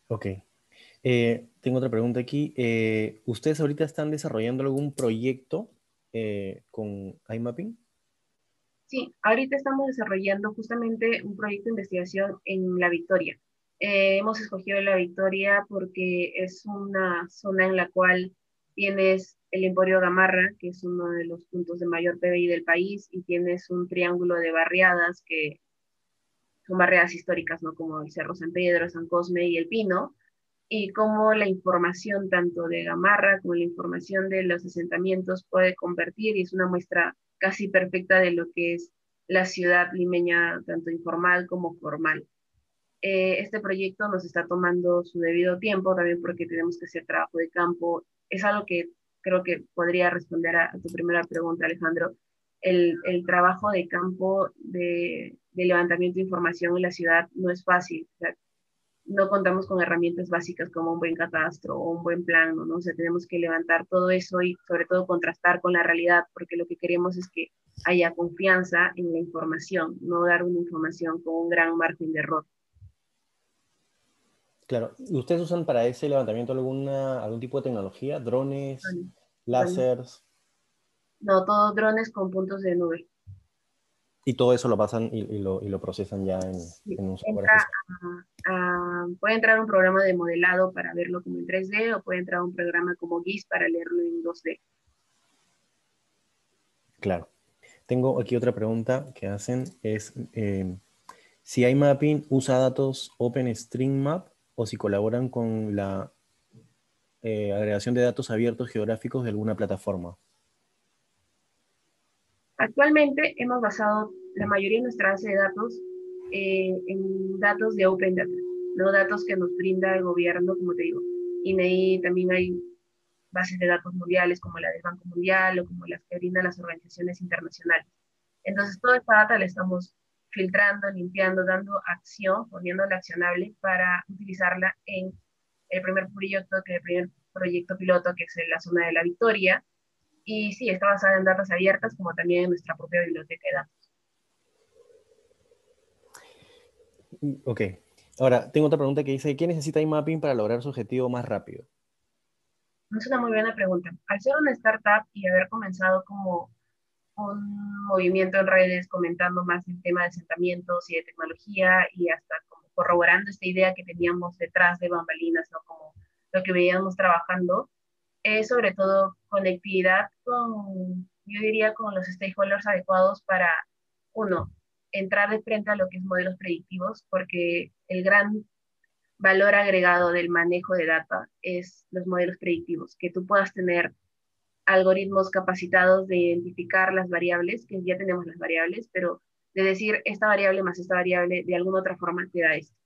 Ok. Eh, tengo otra pregunta aquí. Eh, ¿Ustedes ahorita están desarrollando algún proyecto eh, con iMapping? Sí, ahorita estamos desarrollando justamente un proyecto de investigación en La Victoria. hemos escogido La Victoria porque es una zona en la cual tienes el Emporio Gamarra, que es uno de los puntos de mayor PBI del país, y tienes un triángulo de barriadas que son barriadas históricas, ¿no? Como el Cerro San Pedro, San Cosme y el Pino, y cómo la información tanto de Gamarra como la información de los asentamientos puede convertir, y es una muestra casi perfecta de lo que es la ciudad limeña, tanto informal como formal. Eh, este proyecto nos está tomando su debido tiempo, también porque tenemos que hacer trabajo de campo es algo que creo que podría responder a, tu primera pregunta, Alejandro. El, el trabajo de campo de, de, levantamiento de información en la ciudad no es fácil. no contamos con herramientas básicas como un buen catastro o un buen plan, ¿no? O sea, tenemos que levantar todo eso y sobre todo contrastar con la realidad, porque lo que queremos es que haya confianza en la información, no dar una información con un gran margen de error. Claro, ¿y ustedes usan para ese levantamiento alguna, algún tipo de tecnología? ¿Drones? ¿Láseres? No, todos drones con puntos de nube. Y todo eso lo pasan y, lo, procesan ya en, un software. puede entrar un programa de modelado para verlo como en 3D o puede entrar un programa como GIS para leerlo en 2D. Claro. Tengo aquí otra pregunta que hacen, es eh, si iMapping usa datos OpenStreetMap o si colaboran con la eh, agregación de datos abiertos geográficos de alguna plataforma. Actualmente hemos basado la mayoría de nuestra base de datos eh, en datos de Open Data, no datos que nos brinda el gobierno, como te digo. Y ahí también hay bases de datos mundiales como la del Banco Mundial o como las que brindan las organizaciones internacionales. Entonces, toda esta data la estamos filtrando, limpiando, dando acción, poniéndola accionable para utilizarla en el primer proyecto, que el primer proyecto piloto, que es en la zona de la Victoria. Y sí, está basada en datos abiertas, como también en nuestra propia biblioteca de datos. Ok. Ahora, tengo otra pregunta que dice, ¿qué necesita iMapping para lograr su objetivo más rápido? Es una muy buena pregunta. Al ser una startup y haber comenzado como un movimiento en redes comentando más el tema de asentamientos y de tecnología y hasta como corroborando esta idea que teníamos detrás de bambalinas, ¿no? Como lo que veíamos trabajando, es sobre todo conectividad con, yo diría, con los stakeholders adecuados para, uno, entrar de frente a lo que es modelos predictivos, porque el gran valor agregado del manejo de data es los modelos predictivos, que tú puedas tener algoritmos capacitados de identificar las variables, que ya tenemos las variables, pero de decir esta variable más esta variable de alguna otra forma te da esto.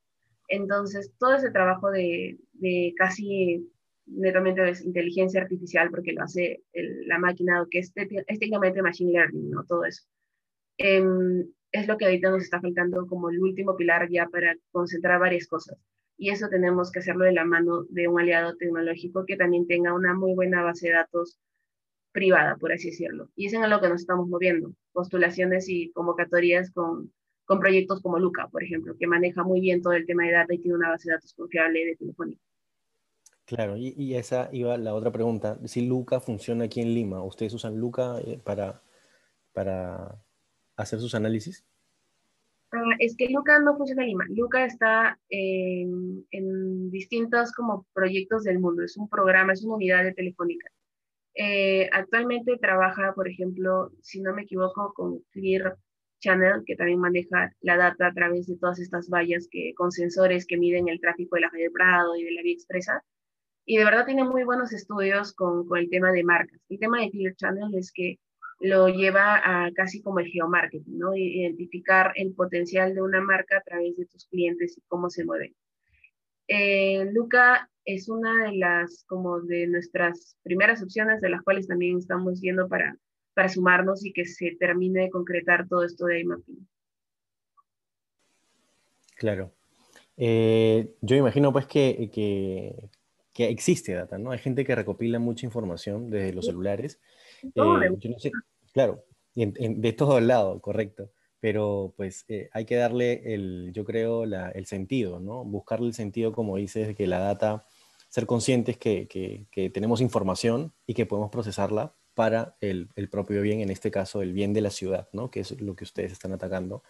Entonces, todo ese trabajo de, de casi netamente de inteligencia artificial, porque lo hace la máquina, que es, técnicamente machine learning, ¿no? Todo eso. Em, es lo que ahorita nos está faltando como el último pilar ya para concentrar varias cosas. Y eso tenemos que hacerlo de la mano de un aliado tecnológico que también tenga una muy buena base de datos privada, por así decirlo. Y es en lo que nos estamos moviendo, postulaciones y convocatorias con, con proyectos como Luca, por ejemplo, que maneja muy bien todo el tema de data y tiene una base de datos confiable de telefónica. Claro, y, esa iba la otra pregunta. Si Luca funciona aquí en Lima, ¿ustedes usan Luca eh, para, para hacer sus análisis? Ah, es que Luca no funciona en Lima. Luca está en, en distintos como proyectos del mundo. Es un programa, es una unidad de telefónica. Eh, actualmente trabaja, por ejemplo, si no me equivoco, con Clear Channel, que también maneja la data a través de todas estas vallas que, con sensores que miden el tráfico de la Calle Prado y de la Vía Expresa. Y de verdad tiene muy buenos estudios con, el tema de marcas. El tema de Clear Channel es que lo lleva a casi como el geomarketing, ¿no? Identificar el potencial de una marca a través de tus clientes y cómo se mueven. Eh, Luca es una de las, como de nuestras primeras opciones de las cuales también estamos yendo para, para sumarnos y que se termine de concretar todo esto de iMapping. Claro. Eh, yo imagino pues que, que, existe data, ¿no? Hay gente que recopila mucha información desde los celulares. Eh, yo no sé, claro, de todos lados, correcto. Pero pues eh, hay que darle el, yo creo, el sentido, ¿no? Buscarle el sentido, como dices, que la data, ser conscientes que, que, tenemos información y que podemos procesarla para el, el, propio bien, en este caso el bien de la ciudad, ¿no? Que es lo que ustedes están atacando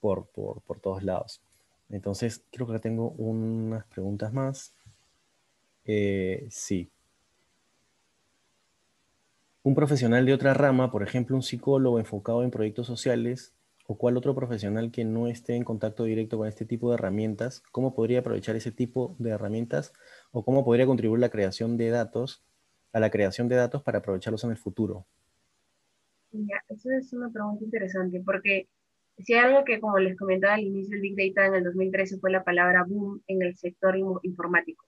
por, por, por todos lados. Entonces, creo que tengo unas preguntas más. Eh, sí. Un profesional de otra rama, por ejemplo, un psicólogo enfocado en proyectos sociales, o cual otro profesional que no esté en contacto directo con este tipo de herramientas, ¿cómo podría aprovechar ese tipo de herramientas o cómo podría contribuir la creación de datos a la creación de datos para aprovecharlos en el futuro? Ya, eso es una pregunta interesante porque si hay algo que, como les comentaba al inicio del Big Data en el 2013 fue la palabra boom en el sector informático.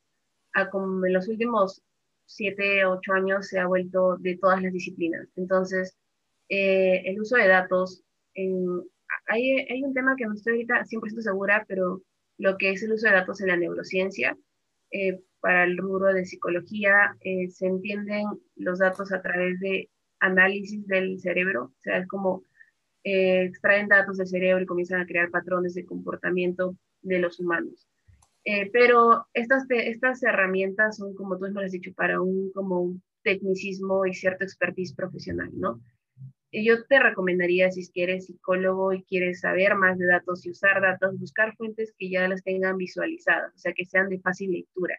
A como en los últimos siete, ocho años se ha vuelto de todas las disciplinas. Entonces, eh, el uso de datos, hay, hay, un tema que no estoy ahorita 100% segura, pero lo que es el uso de datos en la neurociencia, eh, para el rubro de psicología, eh, se entienden los datos a través de análisis del cerebro, o sea, es como extraen datos del cerebro y comienzan a crear patrones de comportamiento de los humanos. Eh, pero estas, estas herramientas son, como tú mismo has dicho, para un, como un tecnicismo y cierto expertise profesional, ¿no? Yo te recomendaría, si eres psicólogo y quieres saber más de datos y usar datos, buscar fuentes que ya las tengan visualizadas, o sea, que sean de fácil lectura,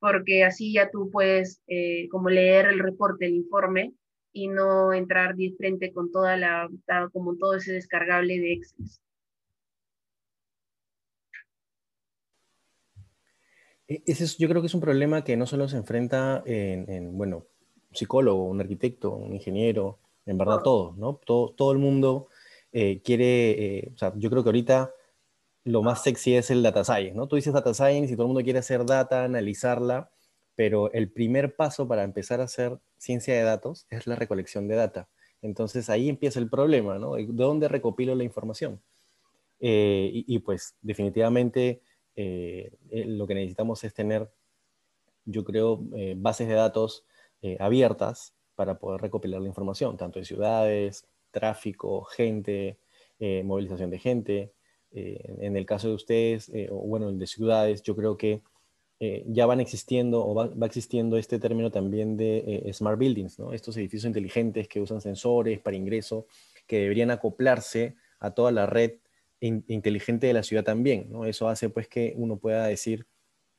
porque así ya tú puedes eh, como leer el reporte, el informe, y no entrar de frente con toda la, como todo ese descargable de Excel. E, ese es, yo creo que es un problema que no solo se enfrenta en, bueno, psicólogo, un arquitecto, un ingeniero, en verdad todos, ¿no? Todo, todo el mundo eh, quiere, eh, o sea, yo creo que ahorita lo más sexy es el data science, ¿no? Tú dices data science y todo el mundo quiere hacer data, analizarla, pero el primer paso para empezar a hacer ciencia de datos es la recolección de data. Entonces ahí empieza el problema, ¿no? ¿De dónde recopilo la información? Eh, y, y, pues definitivamente eh, eh, lo que necesitamos es tener, yo creo, eh, bases de datos abiertas para poder recopilar la información, tanto de ciudades, tráfico, gente, movilización de gente. en el caso de ustedes, o bueno, el de ciudades, yo creo que ya van existiendo o va, existiendo este término también de smart buildings, ¿no? estos edificios inteligentes que usan sensores para ingreso, que deberían acoplarse a toda la red inteligente de la ciudad también. Eso hace pues que uno pueda decir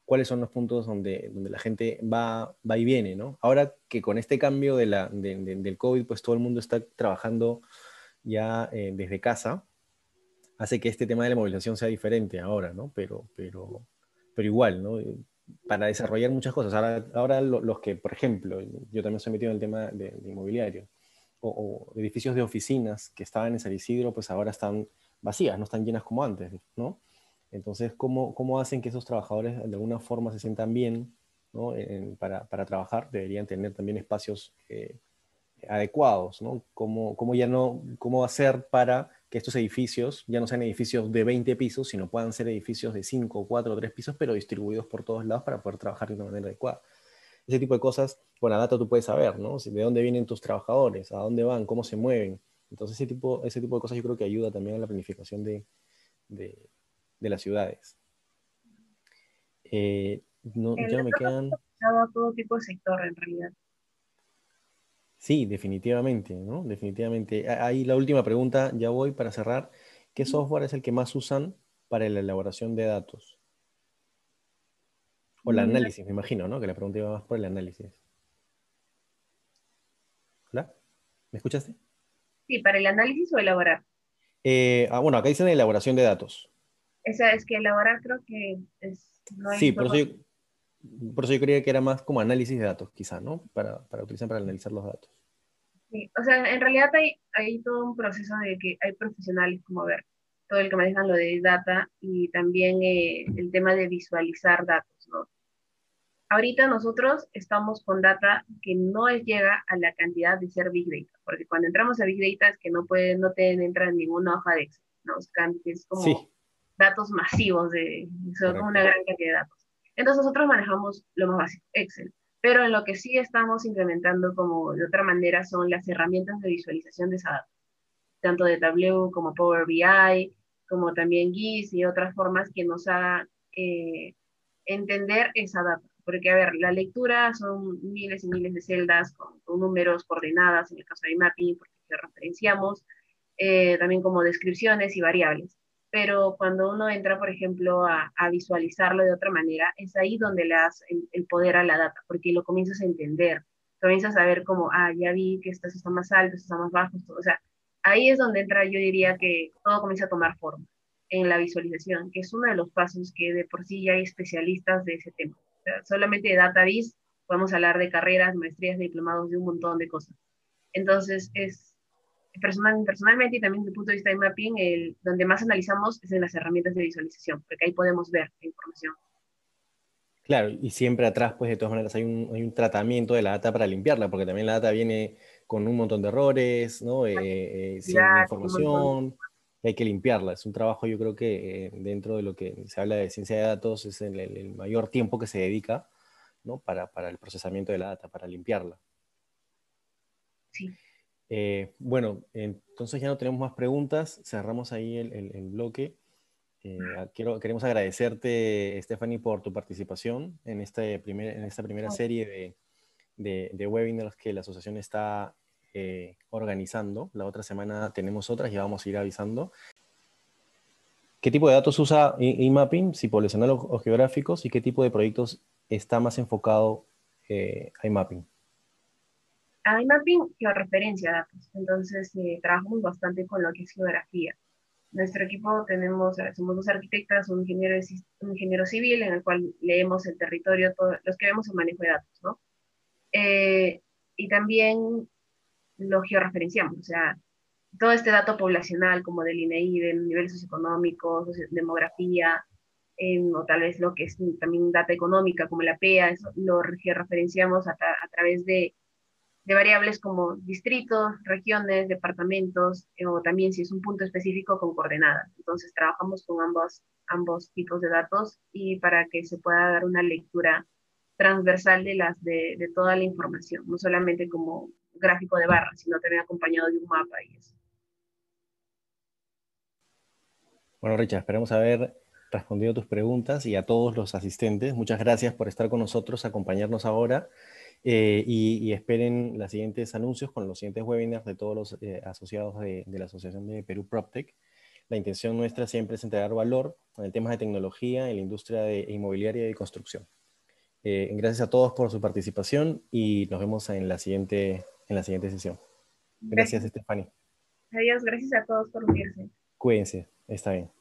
cuáles son los puntos donde, donde la gente va, va y viene, ¿no? Ahora que con este cambio de la, del COVID, pues todo el mundo está trabajando ya eh, desde casa, hace que este tema de la movilización sea diferente ahora, ¿no? Pero, pero, pero igual, ¿no? Para desarrollar muchas cosas. Ahora, ahora los que, por ejemplo, yo también soy metido en el tema de, inmobiliario, o, o, edificios de oficinas que estaban en San Isidro, pues ahora están vacías, no están llenas como antes, ¿no? Entonces, ¿cómo, cómo hacen que esos trabajadores de alguna forma se sientan bien ¿no? para, para, trabajar? Deberían tener también espacios eh, adecuados, ¿no? ¿Cómo, cómo, ya no, ¿Cómo hacer para que estos edificios ya no sean edificios de 20 pisos, sino puedan ser edificios de 5, 4, 3 pisos, pero distribuidos por todos lados para poder trabajar de una manera adecuada? Ese tipo de cosas, con la data tú puedes saber, ¿no? De dónde vienen tus trabajadores, a dónde van, cómo se mueven, entonces, ese tipo, ese tipo de cosas yo creo que ayuda también a la planificación de, de, las ciudades. Eh, no, ya me quedan... A todo tipo de sector, en realidad. Sí, definitivamente, ¿no? Definitivamente. Ahí la última pregunta, ya voy para cerrar. ¿Qué software es el que más usan para la elaboración de datos? O el mm. análisis, me imagino, ¿no? Que la pregunta iba más por el análisis. ¿Hola? ¿Me escuchaste? Sí, para el análisis o elaborar. Eh, ah, bueno, acá dicen elaboración de datos. Esa es que elaborar creo que es... sí, por eso, yo, por eso, yo, creía que era más como análisis de datos, quizá, ¿no? Para, para utilizar para analizar los datos. Sí, o sea, en realidad hay, hay todo un proceso de que hay profesionales como ver, todo el que manejan lo de data y también eh, el tema de visualizar datos, ¿no? Ahorita nosotros estamos con data que no llega a la cantidad de ser Big Data, porque cuando entramos a Big Data es que no puede, no te entra en ninguna hoja de Excel, ¿no? Es como datos masivos, de, son una gran cantidad de datos. Entonces nosotros manejamos lo más básico, Excel. Pero en lo que sí estamos implementando como de otra manera son las herramientas de visualización de esa data, tanto de Tableau como Power BI, como también GIS y otras formas que nos hagan eh, entender esa data. Porque, a ver, la lectura son miles y miles de celdas con, números, coordenadas, en el caso de mapping, porque referenciamos, eh, también como descripciones y variables pero cuando uno entra, por ejemplo, a, visualizarlo de otra manera, es ahí donde le das el, poder a la data, porque lo comienzas a entender, comienzas a ver como, ah, ya vi que estos están más altos, estos están más bajos, o sea, ahí es donde entra, yo diría que todo comienza a tomar forma en la visualización, que es uno de los pasos que de por sí ya hay especialistas de ese tema. O sea, solamente de DataVis podemos hablar de carreras, maestrías, diplomados, de un montón de cosas. Entonces, es, personal, personalmente y también desde el punto de vista de mapping, el, donde más analizamos es en las herramientas de visualización, porque ahí podemos ver la información. Claro, y siempre atrás, pues de todas maneras, hay un, hay un tratamiento de la data para limpiarla, porque también la data viene con un montón de errores, ¿no? Eh, eh, sin información, hay que limpiarla. Es un trabajo, yo creo que eh, dentro de lo que se habla de ciencia de datos, es el, el mayor tiempo que se dedica, ¿no? Para, para el procesamiento de la data, para limpiarla. Sí. Eh, bueno, entonces ya no tenemos más preguntas, cerramos ahí el, bloque. Eh, quiero, queremos agradecerte, Stephanie, por tu participación en, este primer, en esta primera serie de, de, webinars que la asociación está eh, organizando. La otra semana tenemos otras y vamos a ir avisando. ¿Qué tipo de datos usa iMapping, si poblacional o, geográficos, y qué tipo de proyectos está más enfocado iMapping? iMapping, georreferencia datos. Entonces, eh, trabajamos bastante con lo que es geografía. Nuestro equipo tenemos, eh, somos dos arquitectas, un ingeniero, un ingeniero civil en el cual leemos el territorio, los que vemos el manejo de datos, ¿no? Eh, y también lo georreferenciamos, o sea, todo este dato poblacional como del INEI, del nivel socioeconómico, demografía, o tal vez lo que es también data económica como la PEA, eso lo georreferenciamos a través de de variables como distritos, regiones, departamentos, eh, o también si es un punto específico con coordenadas. Entonces trabajamos con ambos, ambos tipos de datos y para que se pueda dar una lectura transversal de, las, de, toda la información, no solamente como gráfico de barras, sino también acompañado de un mapa y eso. Bueno, Richard, esperamos haber respondido tus preguntas y a todos los asistentes. Muchas gracias por estar con nosotros, acompañarnos ahora. Eh, y, esperen los siguientes anuncios con los siguientes webinars de todos los eh, asociados de, la Asociación de Perú PropTech. La intención nuestra siempre es entregar valor en temas de tecnología en la industria de, inmobiliaria y construcción. Eh, gracias a todos por su participación y nos vemos en la siguiente, en la siguiente sesión. Gracias, gracias. Stephanie. Adiós, gracias a todos por unirse. Cuídense, está bien.